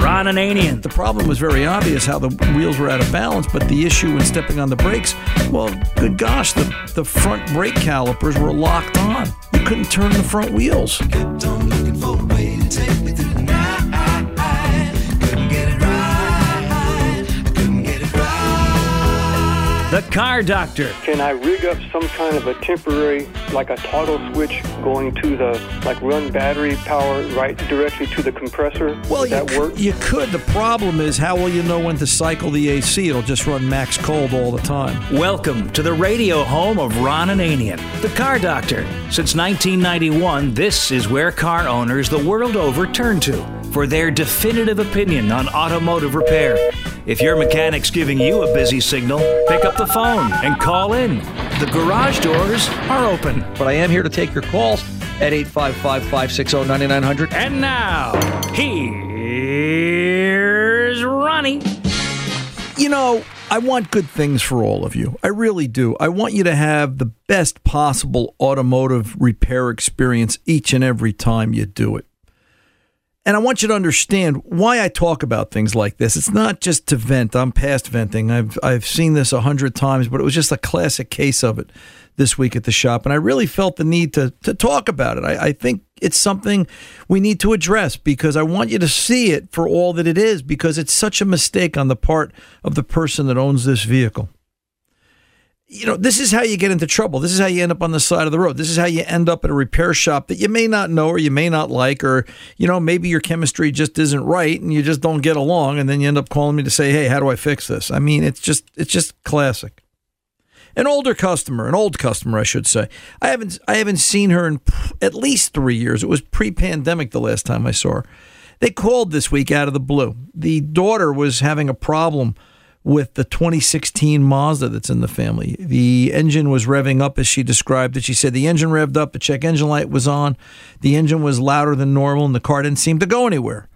Ron Ananian. The problem was very obvious how the wheels were out of balance, but the issue in stepping on the brakes, well, good gosh, the, the front brake calipers were locked on. You couldn't turn the front wheels. The Car Doctor. Can I rig up some kind of a temporary, like a toggle switch going to the, like run battery power right directly to the compressor? Well, Would you, that c- work? you could. The problem is, how will you know when to cycle the AC? It'll just run max cold all the time. Welcome to the radio home of Ron Ananian, the Car Doctor. Since 1991, this is where car owners the world over turn to for their definitive opinion on automotive repair. If your mechanic's giving you a busy signal, pick up the phone and call in. The garage doors are open. But I am here to take your calls at 855 560 9900. And now, here's Ronnie. You know, I want good things for all of you. I really do. I want you to have the best possible automotive repair experience each and every time you do it. And I want you to understand why I talk about things like this. It's not just to vent. I'm past venting. I've I've seen this a hundred times, but it was just a classic case of it this week at the shop. And I really felt the need to to talk about it. I, I think it's something we need to address because I want you to see it for all that it is, because it's such a mistake on the part of the person that owns this vehicle you know, this is how you get into trouble. This is how you end up on the side of the road. This is how you end up at a repair shop that you may not know or you may not like, or, you know, maybe your chemistry just isn't right and you just don't get along. And then you end up calling me to say, hey, how do I fix this? I mean, it's just, it's just classic. An older customer, an old customer, I should say. I haven't, I haven't seen her in at least three years. It was pre pandemic the last time I saw her. They called this week out of the blue. The daughter was having a problem with the 2016 Mazda that's in the family. The engine was revving up as she described it. She said the engine revved up, the check engine light was on, the engine was louder than normal, and the car didn't seem to go anywhere.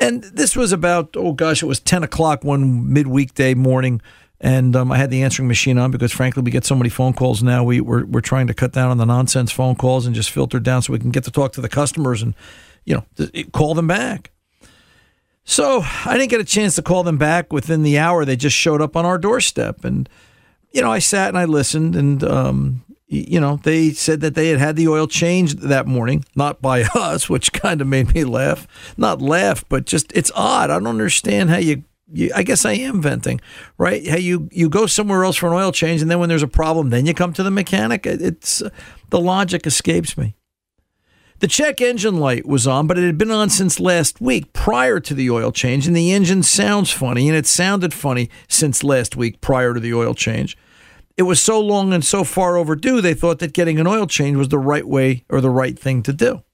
And this was about, oh gosh, it was 10 o'clock one midweekday morning. And um, I had the answering machine on because, frankly, we get so many phone calls now. We, we're, we're trying to cut down on the nonsense phone calls and just filter down so we can get to talk to the customers and, you know, call them back. So I didn't get a chance to call them back within the hour. They just showed up on our doorstep, and you know, I sat and I listened, and um, you know, they said that they had had the oil changed that morning, not by us, which kind of made me laugh. Not laugh, but just it's odd. I don't understand how you. you I guess I am venting, right? How you you go somewhere else for an oil change, and then when there's a problem, then you come to the mechanic. It's the logic escapes me. The check engine light was on, but it had been on since last week prior to the oil change, and the engine sounds funny, and it sounded funny since last week prior to the oil change. It was so long and so far overdue, they thought that getting an oil change was the right way or the right thing to do.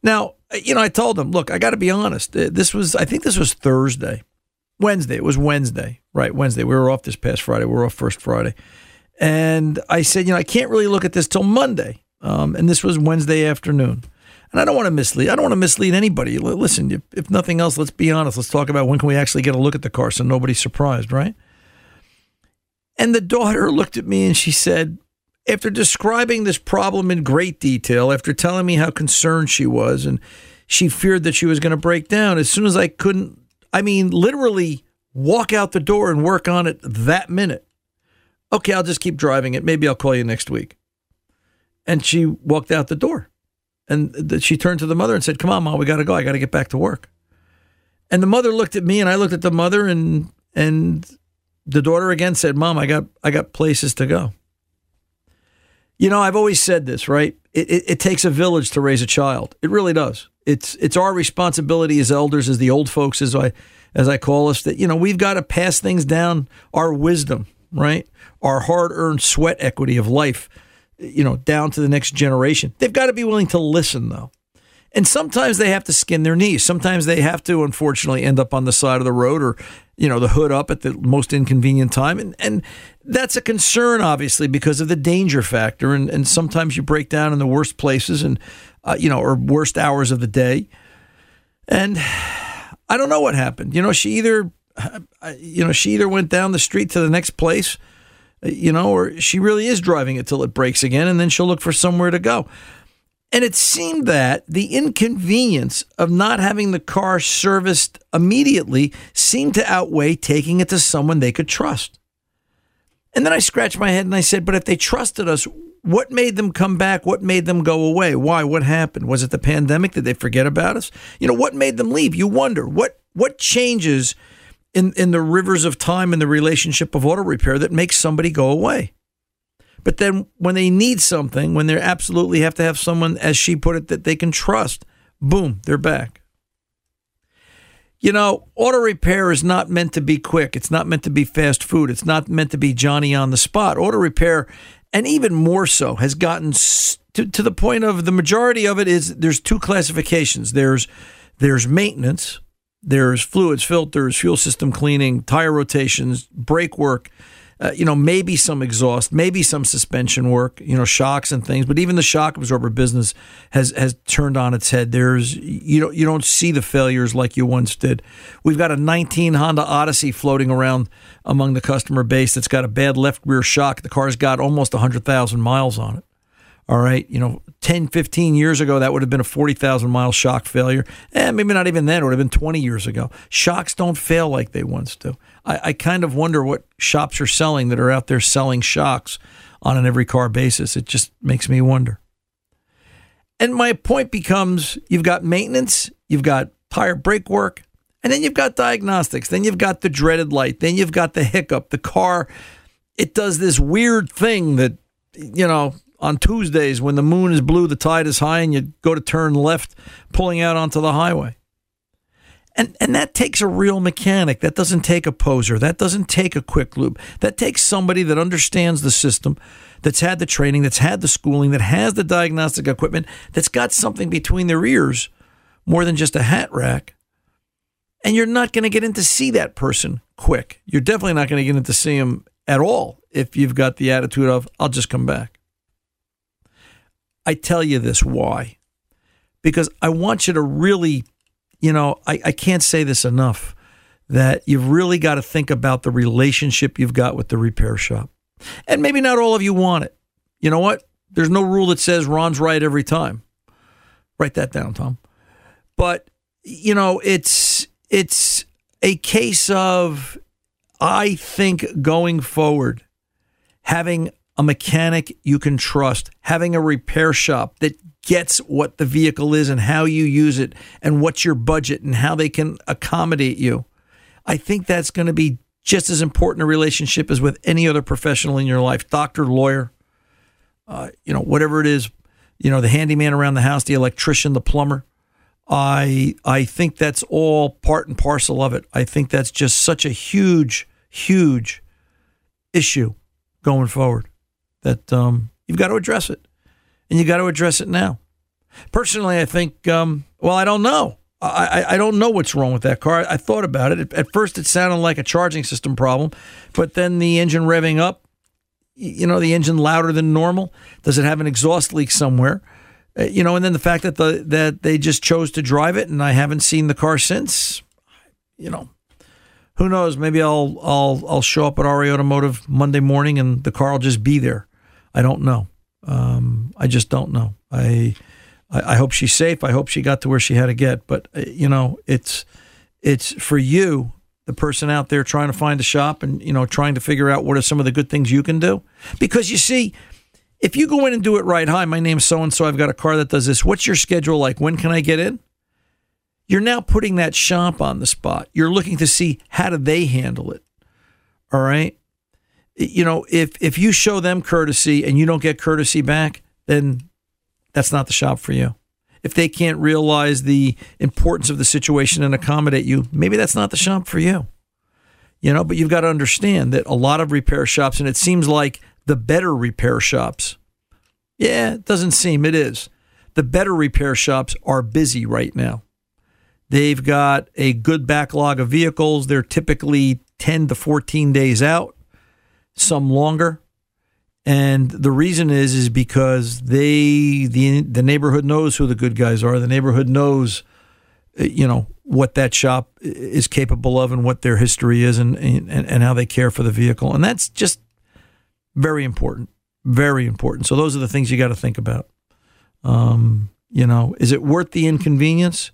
Now, you know, I told them, look, I got to be honest. Uh, this was, I think this was Thursday, Wednesday. It was Wednesday, right? Wednesday. We were off this past Friday. We were off first Friday. And I said, you know, I can't really look at this till Monday. Um, and this was Wednesday afternoon. And I don't want to mislead. I don't want to mislead anybody. Listen, if, if nothing else, let's be honest. Let's talk about when can we actually get a look at the car so nobody's surprised, right? And the daughter looked at me and she said, after describing this problem in great detail, after telling me how concerned she was and she feared that she was going to break down, as soon as I couldn't, I mean, literally walk out the door and work on it that minute. Okay, I'll just keep driving it. Maybe I'll call you next week. And she walked out the door. And she turned to the mother and said, Come on, mom, we got to go. I got to get back to work. And the mother looked at me and I looked at the mother and, and the daughter again said, Mom, I got, I got places to go. You know, I've always said this, right? It, it, it, takes a village to raise a child. It really does. It's it's our responsibility as elders, as the old folks, as I as I call us, that you know we've got to pass things down, our wisdom, right, our hard earned sweat equity of life, you know, down to the next generation. They've got to be willing to listen, though. And sometimes they have to skin their knees. Sometimes they have to, unfortunately, end up on the side of the road or, you know, the hood up at the most inconvenient time. And, and that's a concern, obviously, because of the danger factor. And, and sometimes you break down in the worst places and, uh, you know, or worst hours of the day. And I don't know what happened. You know, she either, you know, she either went down the street to the next place, Uh, you know, or she really is driving it till it breaks again and then she'll look for somewhere to go. And it seemed that the inconvenience of not having the car serviced immediately seemed to outweigh taking it to someone they could trust. And then I scratched my head and I said, but if they trusted us, what made them come back? What made them go away? Why? What happened? Was it the pandemic? Did they forget about us? You know, what made them leave? You wonder what what changes in, in the rivers of time in the relationship of auto repair that makes somebody go away. But then when they need something, when they absolutely have to have someone, as she put it, that they can trust, boom, they're back. You know, auto repair is not meant to be quick. It's not meant to be fast food. It's not meant to be Johnny on the spot. Auto repair, and even more so, has gotten to, to the point of the majority of it is there's two classifications. There's there's maintenance, there's fluids, filters, fuel system cleaning, tire rotations, brake work, uh, you know, maybe some exhaust, maybe some suspension work, you know, shocks and things. But even the shock absorber business has has turned on its head. There's you don't you don't see the failures like you once did. We've got a 19 Honda Odyssey floating around among the customer base that's got a bad left rear shock. The car's got almost 100,000 miles on it. All right. You know, 10, 15 years ago, that would have been a 40,000 mile shock failure. And eh, maybe not even then. It would have been 20 years ago. Shocks don't fail like they once do. I, I kind of wonder what shops are selling that are out there selling shocks on an every car basis. It just makes me wonder. And my point becomes you've got maintenance, you've got tire brake work, and then you've got diagnostics. Then you've got the dreaded light. Then you've got the hiccup. The car, it does this weird thing that, you know, on Tuesdays when the moon is blue, the tide is high, and you go to turn left, pulling out onto the highway. And, and that takes a real mechanic. That doesn't take a poser. That doesn't take a quick loop. That takes somebody that understands the system, that's had the training, that's had the schooling, that has the diagnostic equipment, that's got something between their ears more than just a hat rack. And you're not going to get in to see that person quick. You're definitely not going to get in to see him at all if you've got the attitude of, I'll just come back. I tell you this why? Because I want you to really, you know, I, I can't say this enough that you've really got to think about the relationship you've got with the repair shop. And maybe not all of you want it. You know what? There's no rule that says Ron's right every time. Write that down, Tom. But you know, it's it's a case of I think going forward having a mechanic you can trust, having a repair shop that gets what the vehicle is and how you use it and what's your budget and how they can accommodate you. I think that's going to be just as important a relationship as with any other professional in your life, doctor, lawyer, uh, you know, whatever it is, you know, the handyman around the house, the electrician, the plumber. I I think that's all part and parcel of it. I think that's just such a huge, huge issue going forward that um, you've got to address it, and you got to address it now. Personally, I think. Um, well, I don't know. I, I, don't know what's wrong with that car. I thought about it. At first, it sounded like a charging system problem, but then the engine revving up, you know, the engine louder than normal. Does it have an exhaust leak somewhere? Uh, you know, and then the fact that the that they just chose to drive it, and I haven't seen the car since. You know, who knows? Maybe I'll I'll I'll show up at RA Automotive Monday morning, and the car will just be there. I don't know. Um, I just don't know. I, I I hope she's safe. I hope she got to where she had to get. But uh, you know, it's it's for you, the person out there trying to find a shop, and you know, trying to figure out what are some of the good things you can do. Because you see if you go in and do it right, hi, my name's so and so, I've got a car that does this. What's your schedule like? When can I get in? You're now putting that shop on the spot. You're looking to see how do they handle it. All right? You know, if if you show them courtesy and you don't get courtesy back, then that's not the shop for you. If they can't realize the importance of the situation and accommodate you, maybe that's not the shop for you. You know, but you've got to understand that a lot of repair shops, and it seems like the better repair shops. Yeah, it doesn't seem it is. The better repair shops are busy right now. They've got a good backlog of vehicles. They're typically 10 to 14 days out, some longer. And the reason is is because they the the neighborhood knows who the good guys are. The neighborhood knows you know what that shop is capable of and what their history is and and, and how they care for the vehicle. And that's just very important. Very important. So those are the things you got to think about. Um, you know, is it worth the inconvenience?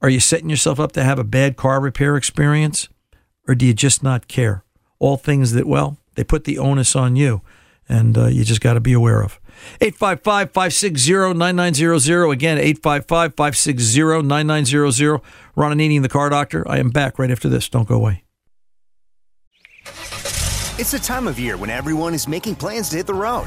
Are you setting yourself up to have a bad car repair experience? Or do you just not care? All things that, well, they put the onus on you, and uh, you just got to be aware of. 855 560 9900. Again, 855 560 9900. Ron Ananian, the car doctor. I am back right after this. Don't go away. It's the time of year when everyone is making plans to hit the road.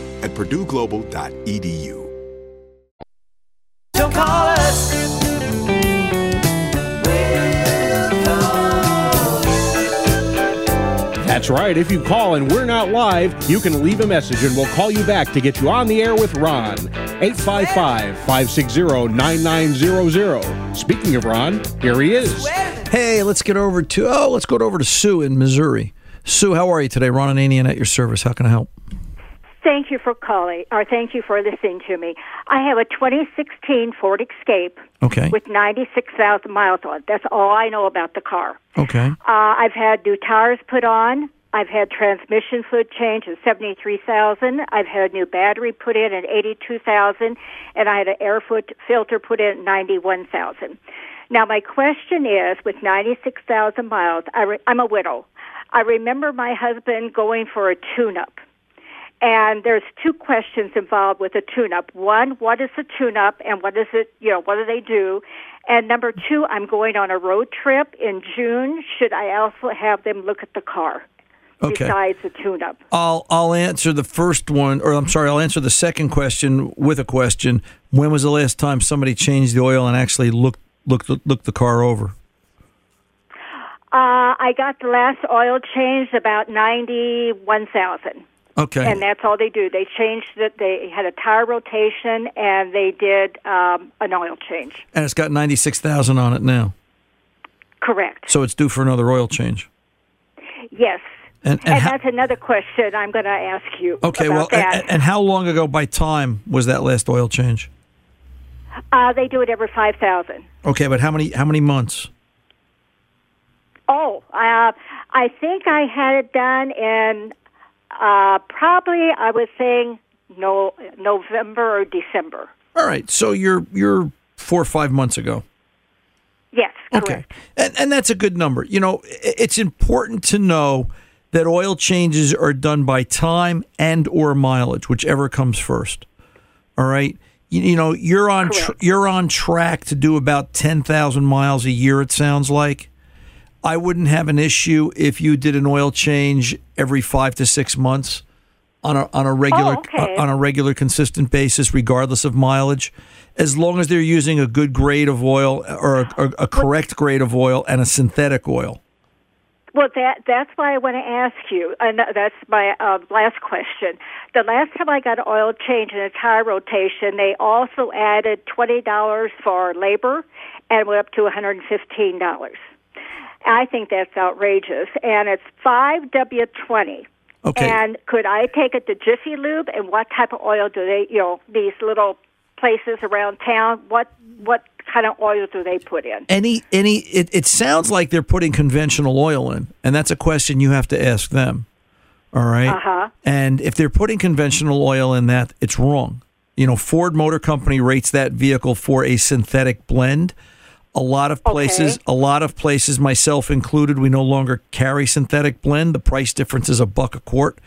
at purdueglobal.edu. Don't call us. We'll call That's right. If you call and we're not live, you can leave a message and we'll call you back to get you on the air with Ron. 855 560 9900. Speaking of Ron, here he is. Hey, let's get over to oh, let's go over to Sue in Missouri. Sue, how are you today? Ron and Ananian at your service. How can I help? Thank you for calling, or thank you for listening to me. I have a 2016 Ford Escape Okay. with 96,000 miles on it. That's all I know about the car. Okay. Uh, I've had new tires put on. I've had transmission fluid change at 73,000. I've had a new battery put in at 82,000, and I had an air foot filter put in at 91,000. Now, my question is with 96,000 miles, I re- I'm a widow. I remember my husband going for a tune up. And there's two questions involved with a tune-up. One, what is a tune-up, and what is it? You know, what do they do? And number two, I'm going on a road trip in June. Should I also have them look at the car Okay. besides the tune-up? I'll I'll answer the first one, or I'm sorry, I'll answer the second question with a question. When was the last time somebody changed the oil and actually looked looked looked the car over? Uh, I got the last oil changed about ninety-one thousand. Okay. And that's all they do. They changed it. They had a tire rotation, and they did um, an oil change. And it's got ninety six thousand on it now, Correct. so it's due for another oil change. Yes. And, and, And how, that's another question I'm going to ask you. okay, well, and, and how long ago by time was that last oil change? Uh, they do it every five thousand. Okay, but how many how many months? Oh, uh, I think I had it done in uh, probably I was saying no November or December. All right, so you're you're four or five months ago. Yes, correct. Okay, and and that's a good number. You know, it's important to know that oil changes are done by time and or mileage, whichever comes first. All right. You, you know, you're on tr- you're on track to do about ten thousand miles a year. It sounds like. I wouldn't have an issue if you did an oil change every five to six months on a on a regular Oh, okay. on a regular consistent basis, regardless of mileage, as long as they're using a good grade of oil or a, or a correct grade of oil and a synthetic oil. Well, that that's why I want to ask you, and that's my uh, last question. The last time I got an oil change and a tire rotation, they also added twenty dollars for labor, and went up to one hundred and fifteen dollars. I think that's outrageous, and it's five W twenty. Okay. And could I take it to Jiffy Lube? And what type of oil do they, you know, these little places around town? What what kind of oil do they put in? Any any it, it sounds like they're putting conventional oil in, and that's a question you have to ask them. All right. Uh-huh. And if they're putting conventional oil in that, it's wrong. You know, Ford Motor Company rates that vehicle for a synthetic blend. A lot of places, Okay. a lot of places, myself included, we no longer carry synthetic blend. The price difference is a buck a quart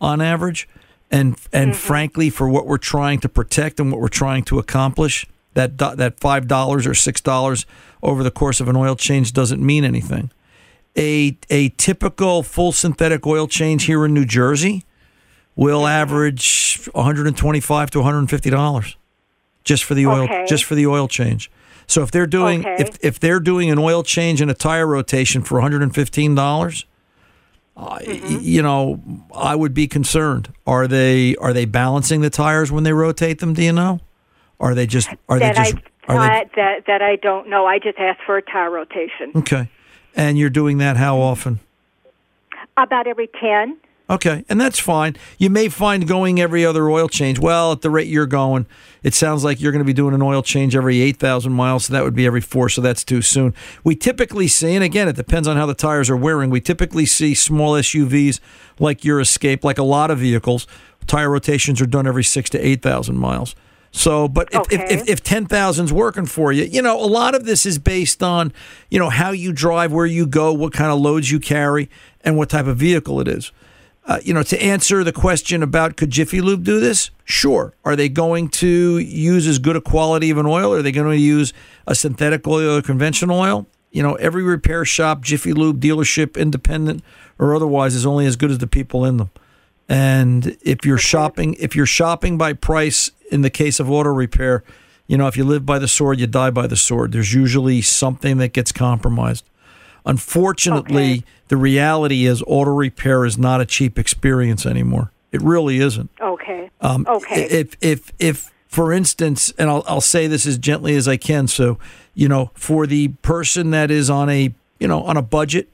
on average. And and mm-hmm. frankly, for what we're trying to protect and what we're trying to accomplish, that that five dollars or six dollars over the course of an oil change doesn't mean anything. A a typical full synthetic oil change here in New Jersey will mm-hmm. average 125 to 150 dollars just for the oil Okay. just for the oil change. So if they're doing Okay. if if they're doing an oil change and a tire rotation for 115 dollars, Mm-hmm. you know, I would be concerned. Are they are they balancing the tires when they rotate them? Do you know? Are they just are that they just I are uh, that that I don't know. I just asked for a tire rotation okay? And you're doing that how often? about every ten. Okay, and that's fine. You may find going every other oil change. Well, at the rate you're going, it sounds like you're going to be doing an oil change every 8,000 miles, so that would be every four, so that's too soon. We typically see, and again, it depends on how the tires are wearing, we typically see small SUVs like your Escape, like a lot of vehicles, tire rotations are done every six to 8,000 miles. So, but if, if, Okay. if, if 10,000's working for you, you know, a lot of this is based on, you know, how you drive, where you go, what kind of loads you carry, and what type of vehicle it is. Uh, you know, to answer the question about could Jiffy Lube do this? Sure. Are they going to use as good a quality of an oil? Are they going to use a synthetic oil or conventional oil? You know, every repair shop, Jiffy Lube dealership, independent or otherwise, is only as good as the people in them. And if you're shopping, if you're shopping by price, in the case of auto repair, you know, if you live by the sword, you die by the sword. There's usually something that gets compromised. Unfortunately, Okay. The reality is auto repair is not a cheap experience anymore. It really isn't. Okay. Um, okay. If if if for instance, and I'll I'll say this as gently as I can, so you know, for the person that is on a you know on a budget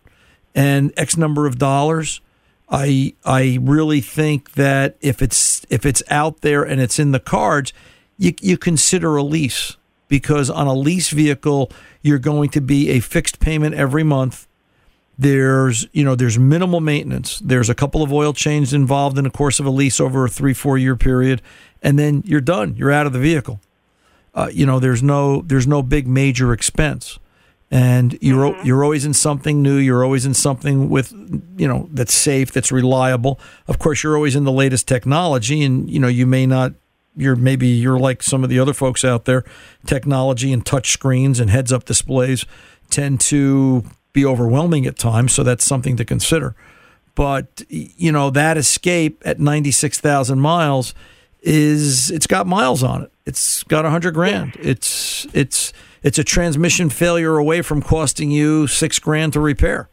and X number of dollars, I I really think that if it's if it's out there and it's in the cards, you you consider a lease because on a lease vehicle you're going to be a fixed payment every month there's you know there's minimal maintenance. There's a couple of oil changes involved in the course of a lease over a three four year period and then you're done. You're out of the vehicle. Uh, you know there's no there's no big major expense. And you're Mm-hmm. you're always in something new. You're always in something with you know that's safe that's reliable. Of course you're always in the latest technology and you know you may not you're maybe you're like some of the other folks out there technology and touch screens and heads up displays tend to be overwhelming at times so that's something to consider. But you know that escape at 96,000 miles is it's got miles on it. It's got a 100 grand. It's it's it's a transmission failure away from costing you 6 grand to repair.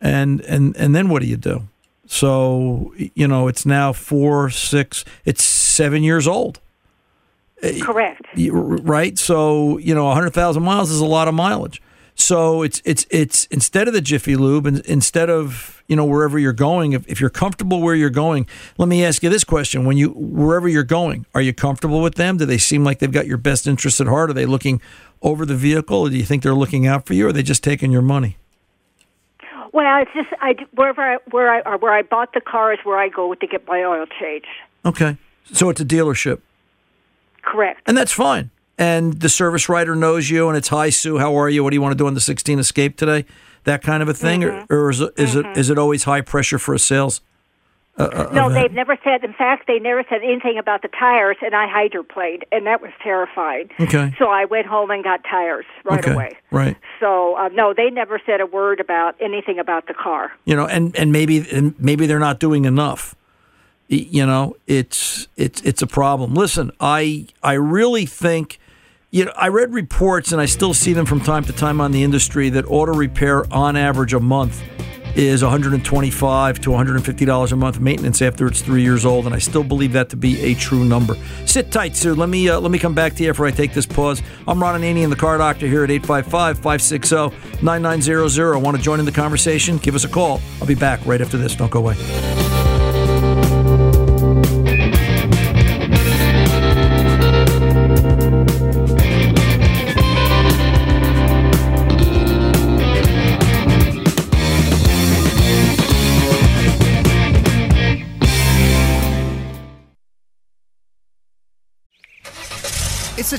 And and and then what do you do? So you know it's now 4 6 it's 7 years old. Correct. right? So you know, a hundred thousand miles is a lot of mileage. So it's it's it's instead of the Jiffy Lube, and instead of you know wherever you're going, if, if you're comfortable where you're going, let me ask you this question: When you wherever you're going, are you comfortable with them? Do they seem like they've got your best interest at heart? Are they looking over the vehicle, or do you think they're looking out for you, or are they just taking your money? Well, it's just I wherever I, where I where I bought the car is where I go to get my oil change. Okay, so it's a dealership. Correct. And that's fine. And the service writer knows you, and it's hi Sue, how are you? What do you want to do on the 16 Escape today? That kind of a thing, Mm-hmm. or, or is, it, is it is it always high pressure for a sales? Uh, uh, No, they've never said. In fact, they never said anything about the tires, and I hydroplaned, and that was terrifying. Okay. So I went home and got tires right okay, away. right. So uh, no, they never said a word about anything about the car. You know, and and maybe and maybe they're not doing enough. You know, it's it's it's a problem. Listen, I I really think. You know, I read reports, and I still see them from time to time on the industry that auto repair, on average, a month is 125 to 150 dollars a month maintenance after it's three years old, and I still believe that to be a true number. Sit tight, Sue. Let me uh, let me come back to you after I take this pause. I'm Ron Ananian, the Car Doctor here at 855-560-9900. Want to join in the conversation? Give us a call. I'll be back right after this. Don't go away.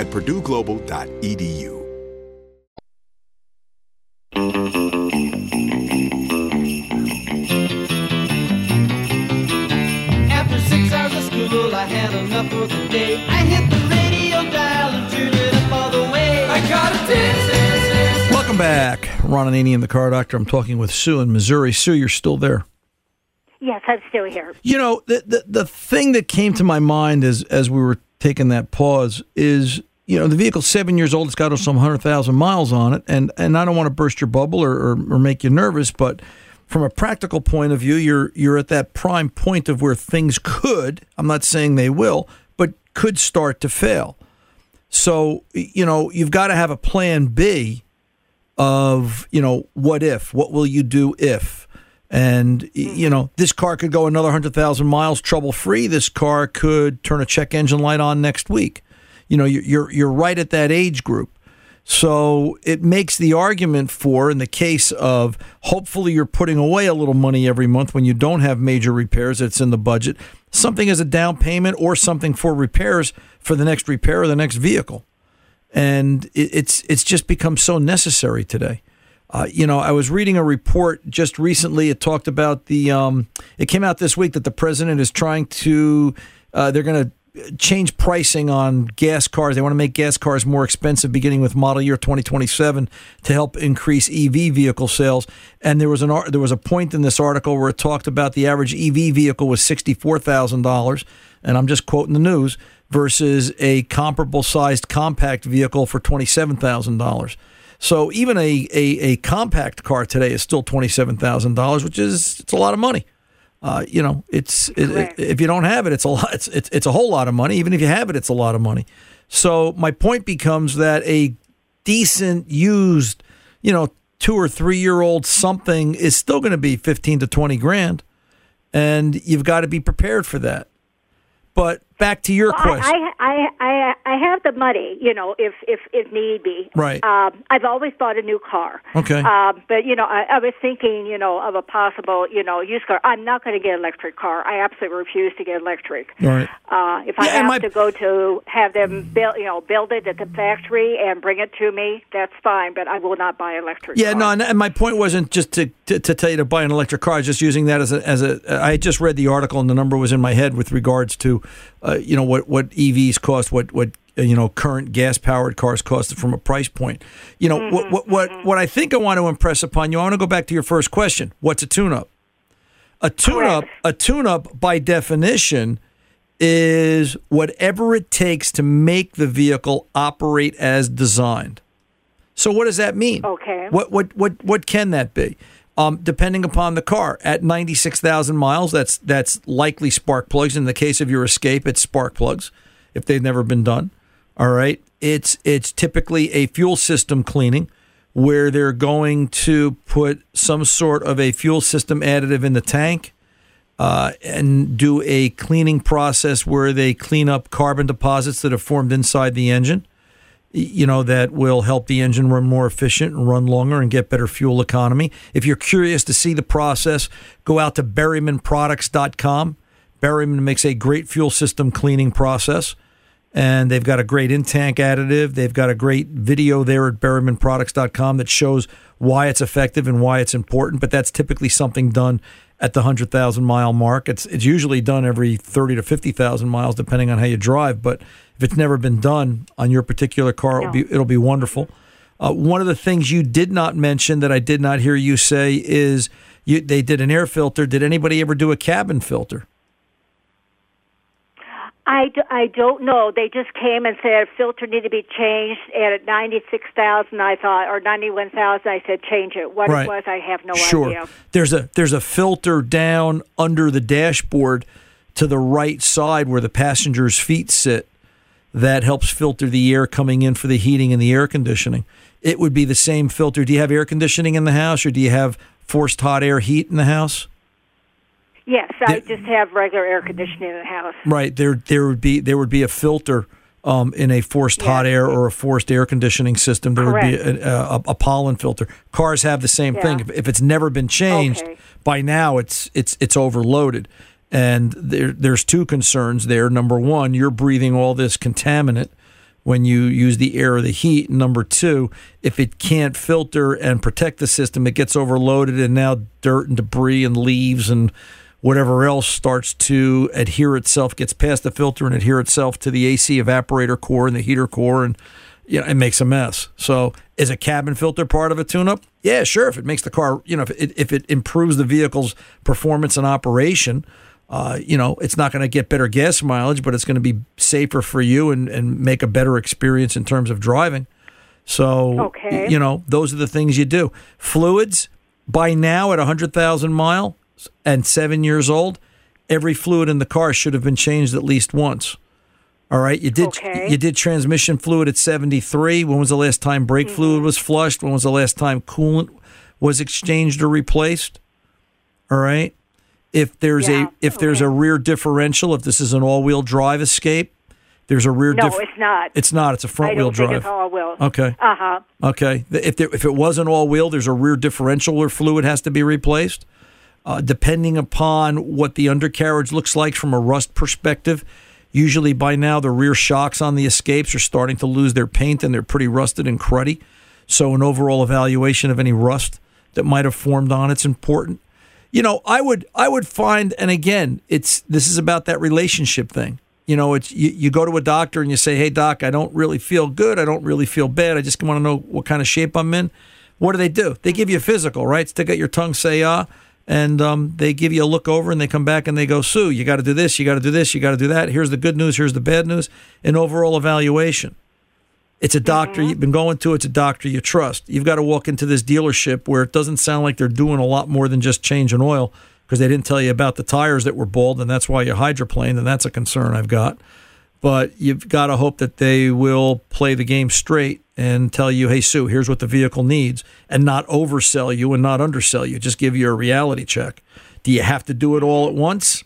at purdueglobal.edu. After six hours of school, I had enough for the day. I hit the radio dial and turned it up all the way. I got a dance. Welcome back. Ron Ananian and the Car Doctor. I'm talking with Sue in Missouri. Sue, you're still there. Yes, I'm still here. You know, the, the the thing that came to my mind as as we were taking that pause is, you know, the vehicle's seven years old. It's got some hundred thousand miles on it, and and I don't want to burst your bubble or, or, or make you nervous, but from a practical point of view, you're you're at that prime point of where things could. I'm not saying they will, but could start to fail. So you know, you've got to have a plan B of you know what if, what will you do if. And hmm. you know, this car could go another hundred thousand miles trouble free. This car could turn a check engine light on next week. You know, you're you're, right at that age group. So it makes the argument for, in the case of hopefully you're putting away a little money every month when you don't have major repairs that's in the budget, something as a down payment or something for repairs for the next repair or the next vehicle. And it's it's just become so necessary today. Uh, you know, I was reading a report just recently. It talked about the. Um, it came out this week that the president is trying to. Uh, they're going to change pricing on gas cars. They want to make gas cars more expensive, beginning with model year 2027, to help increase EV vehicle sales. And there was an there was a point in this article where it talked about the average EV vehicle was sixty four thousand dollars, and I'm just quoting the news versus a comparable sized compact vehicle for twenty seven thousand dollars. So even a, a, a compact car today is still twenty seven thousand dollars, which is it's a lot of money. Uh, you know, it's it, it, if you don't have it, it's a lot. It's, it's it's a whole lot of money. Even if you have it, it's a lot of money. So my point becomes that a decent used, you know, two or three year old something is still going to be fifteen to twenty grand, and you've got to be prepared for that. But back to your Well, question. I, I, I, I have the money, you know, if if if need be. Right. Um, I've always bought a new car. Okay. Um, but you know, I, I was thinking, you know, of a possible, you know, used car. I'm not going to get an electric car. I absolutely refuse to get electric. Right. Uh, if I Yeah, have my- to go to have them build, you know, build it at the factory and bring it to me, that's fine. But I will not buy an electric. Yeah, car. no, and- and my point wasn't just to, to, to tell you to buy an electric car. I was just using that as a as a. I just read the article, and the number was in my head with regards to, uh, you know, what what EVs cost, what what uh, you know current gas powered cars cost from a price point. You know, what what what what I think I want to impress upon you. I want to go back to your first question. What's a tune up? A tune up, a tune up by definition is whatever it takes to make the vehicle operate as designed. So what does that mean? Okay. What what what what can that be? Um, depending upon the car, at ninety six thousand miles, that's that's likely spark plugs. In the case of your Escape, it's spark plugs if they've never been done. All right, it's it's typically a fuel system cleaning where they're going to put some sort of a fuel system additive in the tank uh, and do a cleaning process where they clean up carbon deposits that have formed inside the engine. You know, that will help the engine run more efficient and run longer and get better fuel economy. If you're curious to see the process, go out to berrymanproducts.com. Berryman makes a great fuel system cleaning process and they've got a great in tank additive. They've got a great video there at berrymanproducts.com that shows why it's effective and why it's important. But that's typically something done at the hundred thousand mile mark. It's it's usually done every thirty to fifty thousand miles, depending on how you drive. But if it's never been done on your particular car, it'll be it'll be wonderful. Uh, one of the things you did not mention that I did not hear you say is you, they did an air filter. Did anybody ever do a cabin filter? I, d- I don't know. They just came and said filter needed to be changed, and at ninety six thousand, I thought, or ninety one thousand, I said change it. What Right. it was, I have no sure. idea. There's a there's a filter down under the dashboard to the right side where the passenger's feet sit that helps filter the air coming in for the heating and the air conditioning. It would be the same filter. Do you have air conditioning in the house or do you have forced hot air heat in the house? Yes, I just have regular air conditioning in the house. Right. There there would be there would be a filter um, in a forced hot air or a forced air conditioning system. There would be a, a, a pollen filter. Cars have the same Yeah. thing. If, if it's never been changed, Okay. by now it's it's it's overloaded. And there there's two concerns there. Number one, you're breathing all this contaminant when you use the air or the heat. Number two, if it can't filter and protect the system, it gets overloaded, and now dirt and debris and leaves and whatever else starts to adhere itself, gets past the filter and adhere itself to the AC evaporator core and the heater core, and you know, it makes a mess. So, is a cabin filter part of a tune-up? Yeah, sure. If it makes the car, you know, if it, if it improves the vehicle's performance and operation, uh, you know, it's not going to get better gas mileage, but it's going to be safer for you and, and make a better experience in terms of driving. So, Okay. you know, those are the things you do. Fluids, by now at 100,000 miles and seven years old, every fluid in the car should have been changed at least once. All right, you did Okay. you did transmission fluid at 73. When was the last time brake Mm-hmm. fluid was flushed? When was the last time coolant was exchanged or replaced? All right. If there's Yeah, a if there's a rear differential, if this is an all-wheel drive escape, there's a rear No, diff- it's not. It's not. It's a front-wheel drive. it's all wheel. Okay. Uh huh. Okay. If there, if it wasn't all wheel, there's a rear differential where fluid has to be replaced. Uh, depending upon what the undercarriage looks like from a rust perspective, usually by now the rear shocks on the escapes are starting to lose their paint and they're pretty rusted and cruddy. So an overall evaluation of any rust that might have formed on it's important. You know, I would I would find, and again, it's this is about that relationship thing. You know, it's you, you go to a doctor and you say, "Hey, doc, I don't really feel good. I don't really feel bad. I just want to know what kind of shape I'm in." What do they do? They give you a physical, right? Stick out your tongue, say ah, and um, they give you a look over, and they come back and they go, "Sue, you got to do this, you got to do this, you got to do that. Here's the good news, here's the bad news." An overall evaluation. It's a doctor you've been going to. It's a doctor you trust. You've got to walk into this dealership where it doesn't sound like they're doing a lot more than just changing oil because they didn't tell you about the tires that were bald, and that's why you hydroplaned, and that's a concern I've got. But you've got to hope that they will play the game straight and tell you, "Hey, Sue, here's what the vehicle needs," and not oversell you and not undersell you. Just give you a reality check. Do you have to do it all at once?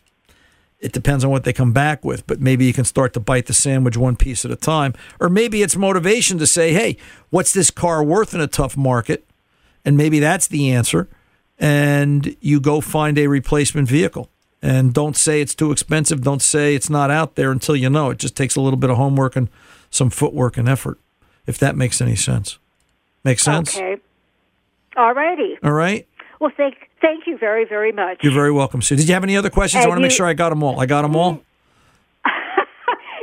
It depends on what they come back with, but maybe you can start to bite the sandwich one piece at a time. Or maybe it's motivation to say, hey, what's this car worth in a tough market? And maybe that's the answer. And you go find a replacement vehicle. And don't say it's too expensive. Don't say it's not out there until you know. It just takes a little bit of homework and some footwork and effort, if that makes any sense. Make sense? Okay. All righty. All right. Well, thank thank you very very much. You're very welcome, Sue. Did you have any other questions? I want to make sure I got them all. I got them all?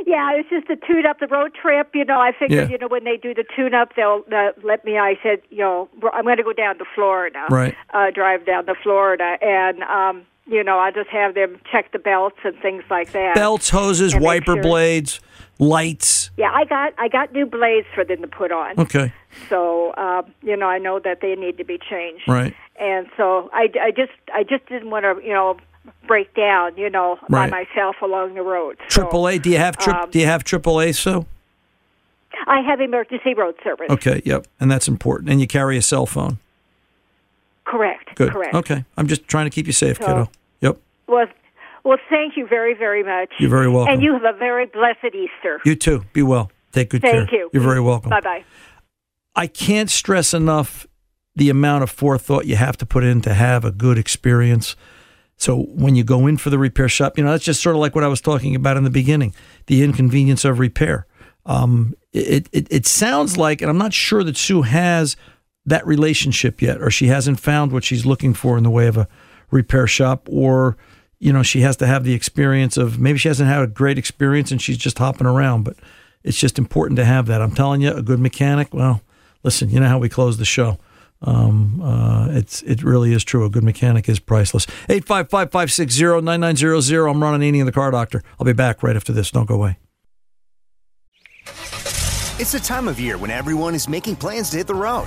Yeah, it's just a tune up the road trip. You know, I figured, Yeah. you know, when they do the tune up, they'll uh, let me. I said, you know, I'm going to go down to Florida, Right. Uh, drive down to Florida, and um, you know, I just have them check the belts and things like that. Belts, hoses, wiper sure- blades, lights. Yeah, I got I got new blades for them to put on. Okay. So um, you know, I know that they need to be changed. Right. And so I, I just I just didn't want to you know break down you know Right. by myself along the road. So, Triple A. Do you have tri- um, Do you have Triple A? So I have emergency road service. okay, yep, and that's important. And you carry a cell phone. Correct. Good. Correct. Okay, I'm just trying to keep you safe, So- kiddo. Well, well, thank you very, very much. You're very welcome. And you have a very blessed Easter. You too. Be well. Take good Thank care. you. You're very welcome. Bye bye. I can't stress enough the amount of forethought you have to put in to have a good experience. So when you go in for the repair shop, you know that's just sort of like what I was talking about in the beginning, the inconvenience of repair. Um, it, it it sounds like, and I'm not sure that Sue has that relationship yet, or she hasn't found what she's looking for in the way of a repair shop, or you know she has to have the experience of maybe she hasn't had a great experience and she's just hopping around, but it's just important to have that. I'm telling you, a good mechanic. Well, listen, you know how we close the show. Um, uh, it's it really is true. A good mechanic is priceless. 855-560-9900. I'm Ron Ananian, the car doctor. I'll be back right after this. Don't go away. It's the time of year when everyone is making plans to hit the road.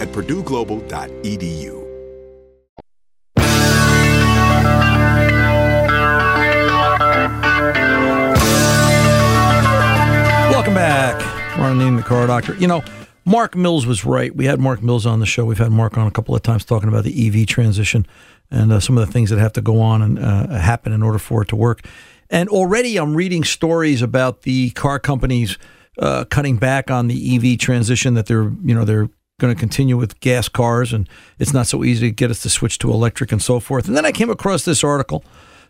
at purdueglobal.edu. Welcome back. Ron Ananian, the car doctor. You know, Mark Mills was right. We had Mark Mills on the show. We've had Mark on a couple of times talking about the EV transition and uh, some of the things that have to go on and uh, happen in order for it to work. And already I'm reading stories about the car companies uh, cutting back on the EV transition that they're, you know, they're going to continue with gas cars and it's not so easy to get us to switch to electric and so forth. And then I came across this article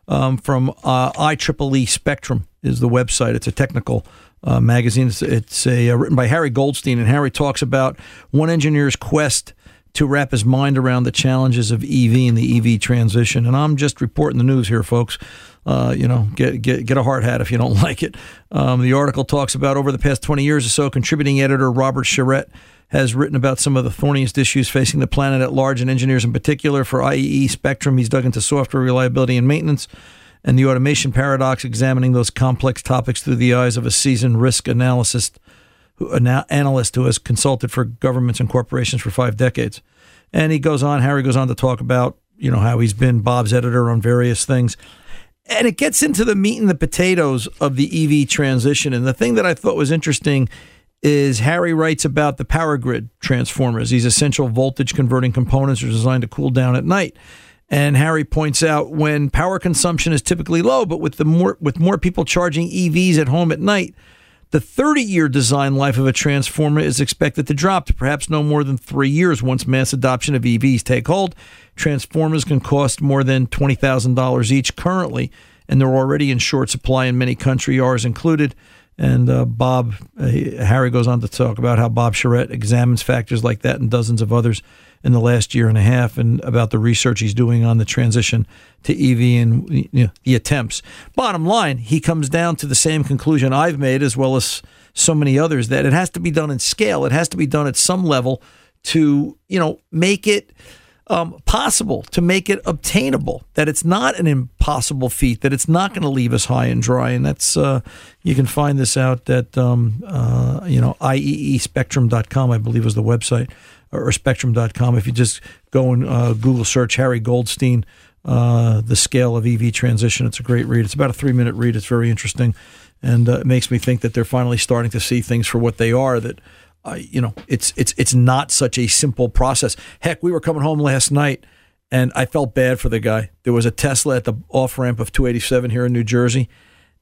um, from uh, IEEE Spectrum is the website. It's a technical uh, magazine. It's, it's a, uh, written by Harry Goldstein, and Harry talks about one engineer's quest to wrap his mind around the challenges of EV and the EV transition. And I'm just reporting the news here, folks. Uh, you know, get, get get a hard hat if you don't like it. Um, the article talks about over the past 20 years or so, contributing editor Robert Charette has written about some of the thorniest issues facing the planet at large and engineers in particular. For IEE Spectrum, he's dug into software reliability and maintenance and the automation paradox, examining those complex topics through the eyes of a seasoned risk analyst, who, an analyst who has consulted for governments and corporations for five decades. And he goes on, Harry goes on to talk about, you know, how he's been Bob's editor on various things. And it gets into the meat and the potatoes of the EV transition. And the thing that I thought was interesting is Harry writes about the power grid transformers. These essential voltage converting components are designed to cool down at night. And Harry points out when power consumption is typically low, but with the more with more people charging EVs at home at night, the 30-year design life of a transformer is expected to drop to perhaps no more than 3 years once mass adoption of EVs take hold. Transformers can cost more than $20,000 each currently, and they're already in short supply in many countries, ours included. And uh, Bob, uh, Harry goes on to talk about how Bob Charette examines factors like that and dozens of others in the last year and a half, and about the research he's doing on the transition to EV and you know, the attempts. Bottom line, he comes down to the same conclusion I've made, as well as so many others, that it has to be done in scale. It has to be done at some level to, you know, make it um, possible to make it obtainable. That it's not an impossible feat. That it's not going to leave us high and dry. And that's uh, you can find this out at um, uh, you know ieespectrum.com. I believe is the website or spectrum.com. If you just go and uh, Google search Harry Goldstein. Uh, the scale of EV transition. It's a great read. It's about a three minute read. It's very interesting, and uh, it makes me think that they're finally starting to see things for what they are. That uh, you know, it's it's it's not such a simple process. Heck, we were coming home last night, and I felt bad for the guy. There was a Tesla at the off ramp of 287 here in New Jersey,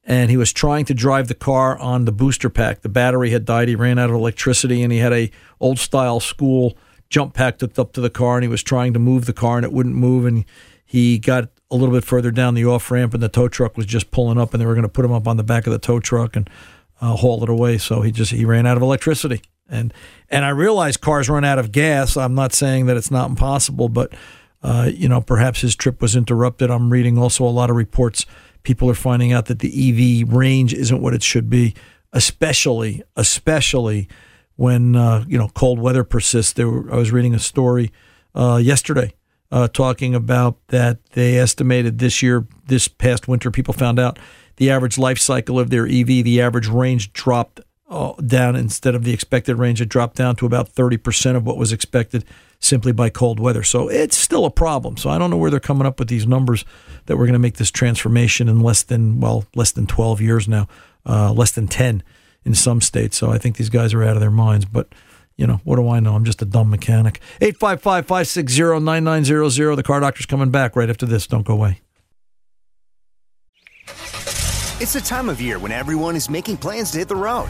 and he was trying to drive the car on the booster pack. The battery had died. He ran out of electricity, and he had a old style school jump pack hooked up to the car, and he was trying to move the car, and it wouldn't move, and he got a little bit further down the off ramp, and the tow truck was just pulling up, and they were going to put him up on the back of the tow truck and uh, haul it away. So he just he ran out of electricity, and and I realize cars run out of gas. I'm not saying that it's not impossible, but uh, you know perhaps his trip was interrupted. I'm reading also a lot of reports. People are finding out that the EV range isn't what it should be, especially especially when uh, you know cold weather persists. There, were, I was reading a story uh, yesterday uh, talking about that they estimated this year, this past winter, people found out the average life cycle of their EV, the average range dropped uh, down instead of the expected range, it dropped down to about 30% of what was expected simply by cold weather. So it's still a problem. So I don't know where they're coming up with these numbers that we're going to make this transformation in less than, well, less than 12 years now, uh, less than 10 in some states. So I think these guys are out of their minds. But you know, what do I know? I'm just a dumb mechanic. 855 560 9900. The car doctor's coming back right after this. Don't go away. It's the time of year when everyone is making plans to hit the road.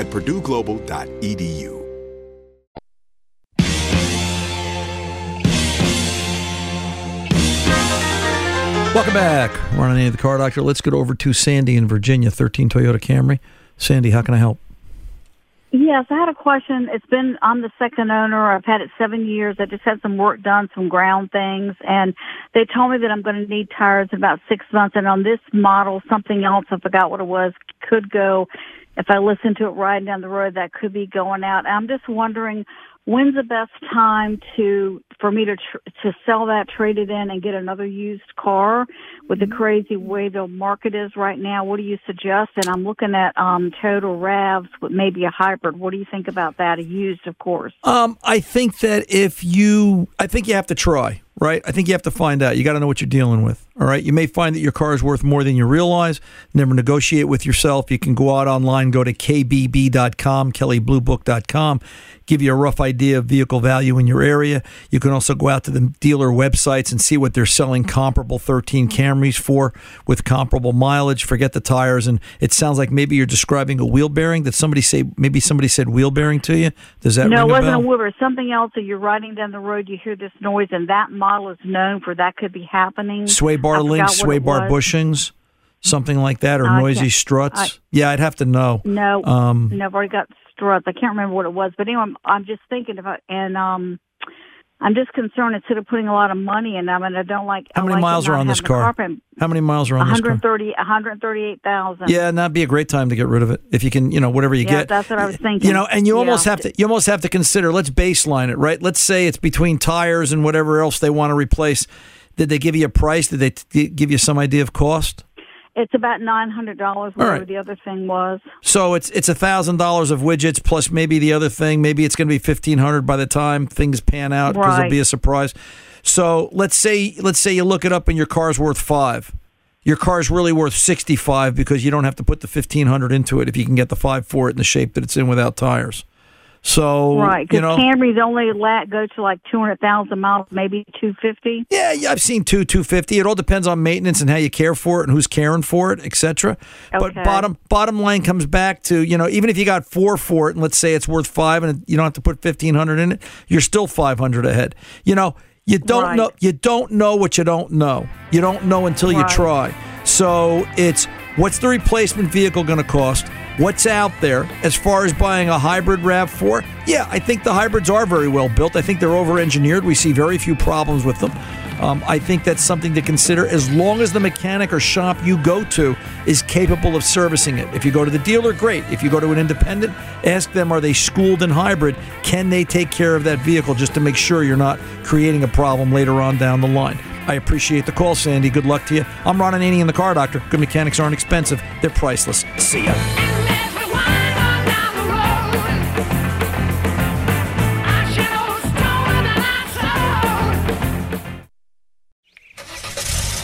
at purdueglobal.edu. Welcome back. We're on the car doctor. Let's get over to Sandy in Virginia, 13 Toyota Camry. Sandy, how can I help? Yes, I had a question. It's been I'm the second owner. I've had it seven years. I just had some work done, some ground things, and they told me that I'm going to need tires in about six months. And on this model, something else I forgot what it was could go. If I listen to it riding down the road, that could be going out. I'm just wondering when's the best time to for me to tr- to sell that, trade it in, and get another used car? With the crazy way the market is right now, what do you suggest? And I'm looking at um, Toyota RAVs with maybe a hybrid. What do you think about that? A used, of course. Um, I think that if you, I think you have to try, right? I think you have to find out. You got to know what you're dealing with. All right. You may find that your car is worth more than you realize. Never negotiate with yourself. You can go out online, go to kbb.com, kelleybluebook.com, give you a rough idea of vehicle value in your area. You can also go out to the dealer websites and see what they're selling comparable 13 Camrys for with comparable mileage. Forget the tires. And it sounds like maybe you're describing a wheel bearing. Did somebody say, maybe somebody said wheel bearing to you? Does that no, it wasn't bell? a Weaver. Something else that you're riding down the road, you hear this noise, and that model is known for that could be happening. sway I bar links, sway bar was. bushings, something like that, or I noisy struts. I- yeah, I'd have to know. No, Um, no, I've already got struts. I can't remember what it was, but anyway, I'm, I'm just thinking about, and um, I'm just concerned instead of putting a lot of money in them, and I don't like. How many like miles are on this car? How many miles are on this car? 130, 138,000. Yeah, and that'd be a great time to get rid of it if you can, you know, whatever you Yeah, get. that's what I was thinking. You know, and you almost have to you almost have to consider. Let's baseline it, right? Let's say it's between tires and whatever else they want to replace. Did they give you a price? Did they t- give you some idea of cost? It's about nine hundred dollars. Whatever right. the other thing was. So it's it's a thousand dollars of widgets plus maybe the other thing. Maybe it's going to be fifteen hundred by the time things pan out because it'll be a surprise. So let's say let's say you look it up and your car's worth five. Your car's really worth sixty five because you don't have to put the fifteen hundred into it if you can get the five for it in the shape that it's in without tires. So right, you because know, Camrys only let go to like two hundred thousand miles, maybe two fifty. Yeah, yeah, I've seen two two fifty. It all depends on maintenance and how you care for it and who's caring for it, etc. Okay. But bottom bottom line comes back to you know even if you got four for it and let's say it's worth five and you don't have to put fifteen hundred in it, you're still five hundred ahead. You know you don't Right. know you don't know what you don't know. You don't know until you try. So it's what's the replacement vehicle going to cost? What's out there as far as buying a hybrid RAV4? Yeah, I think the hybrids are very well built. I think they're over engineered. We see very few problems with them. Um, I think that's something to consider as long as the mechanic or shop you go to is capable of servicing it. If you go to the dealer, great. If you go to an independent, ask them are they schooled in hybrid? Can they take care of that vehicle just to make sure you're not creating a problem later on down the line? I appreciate the call, Sandy. Good luck to you. I'm Ron Ananian, the car doctor. Good mechanics aren't expensive, they're priceless. See ya.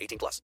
18 plus.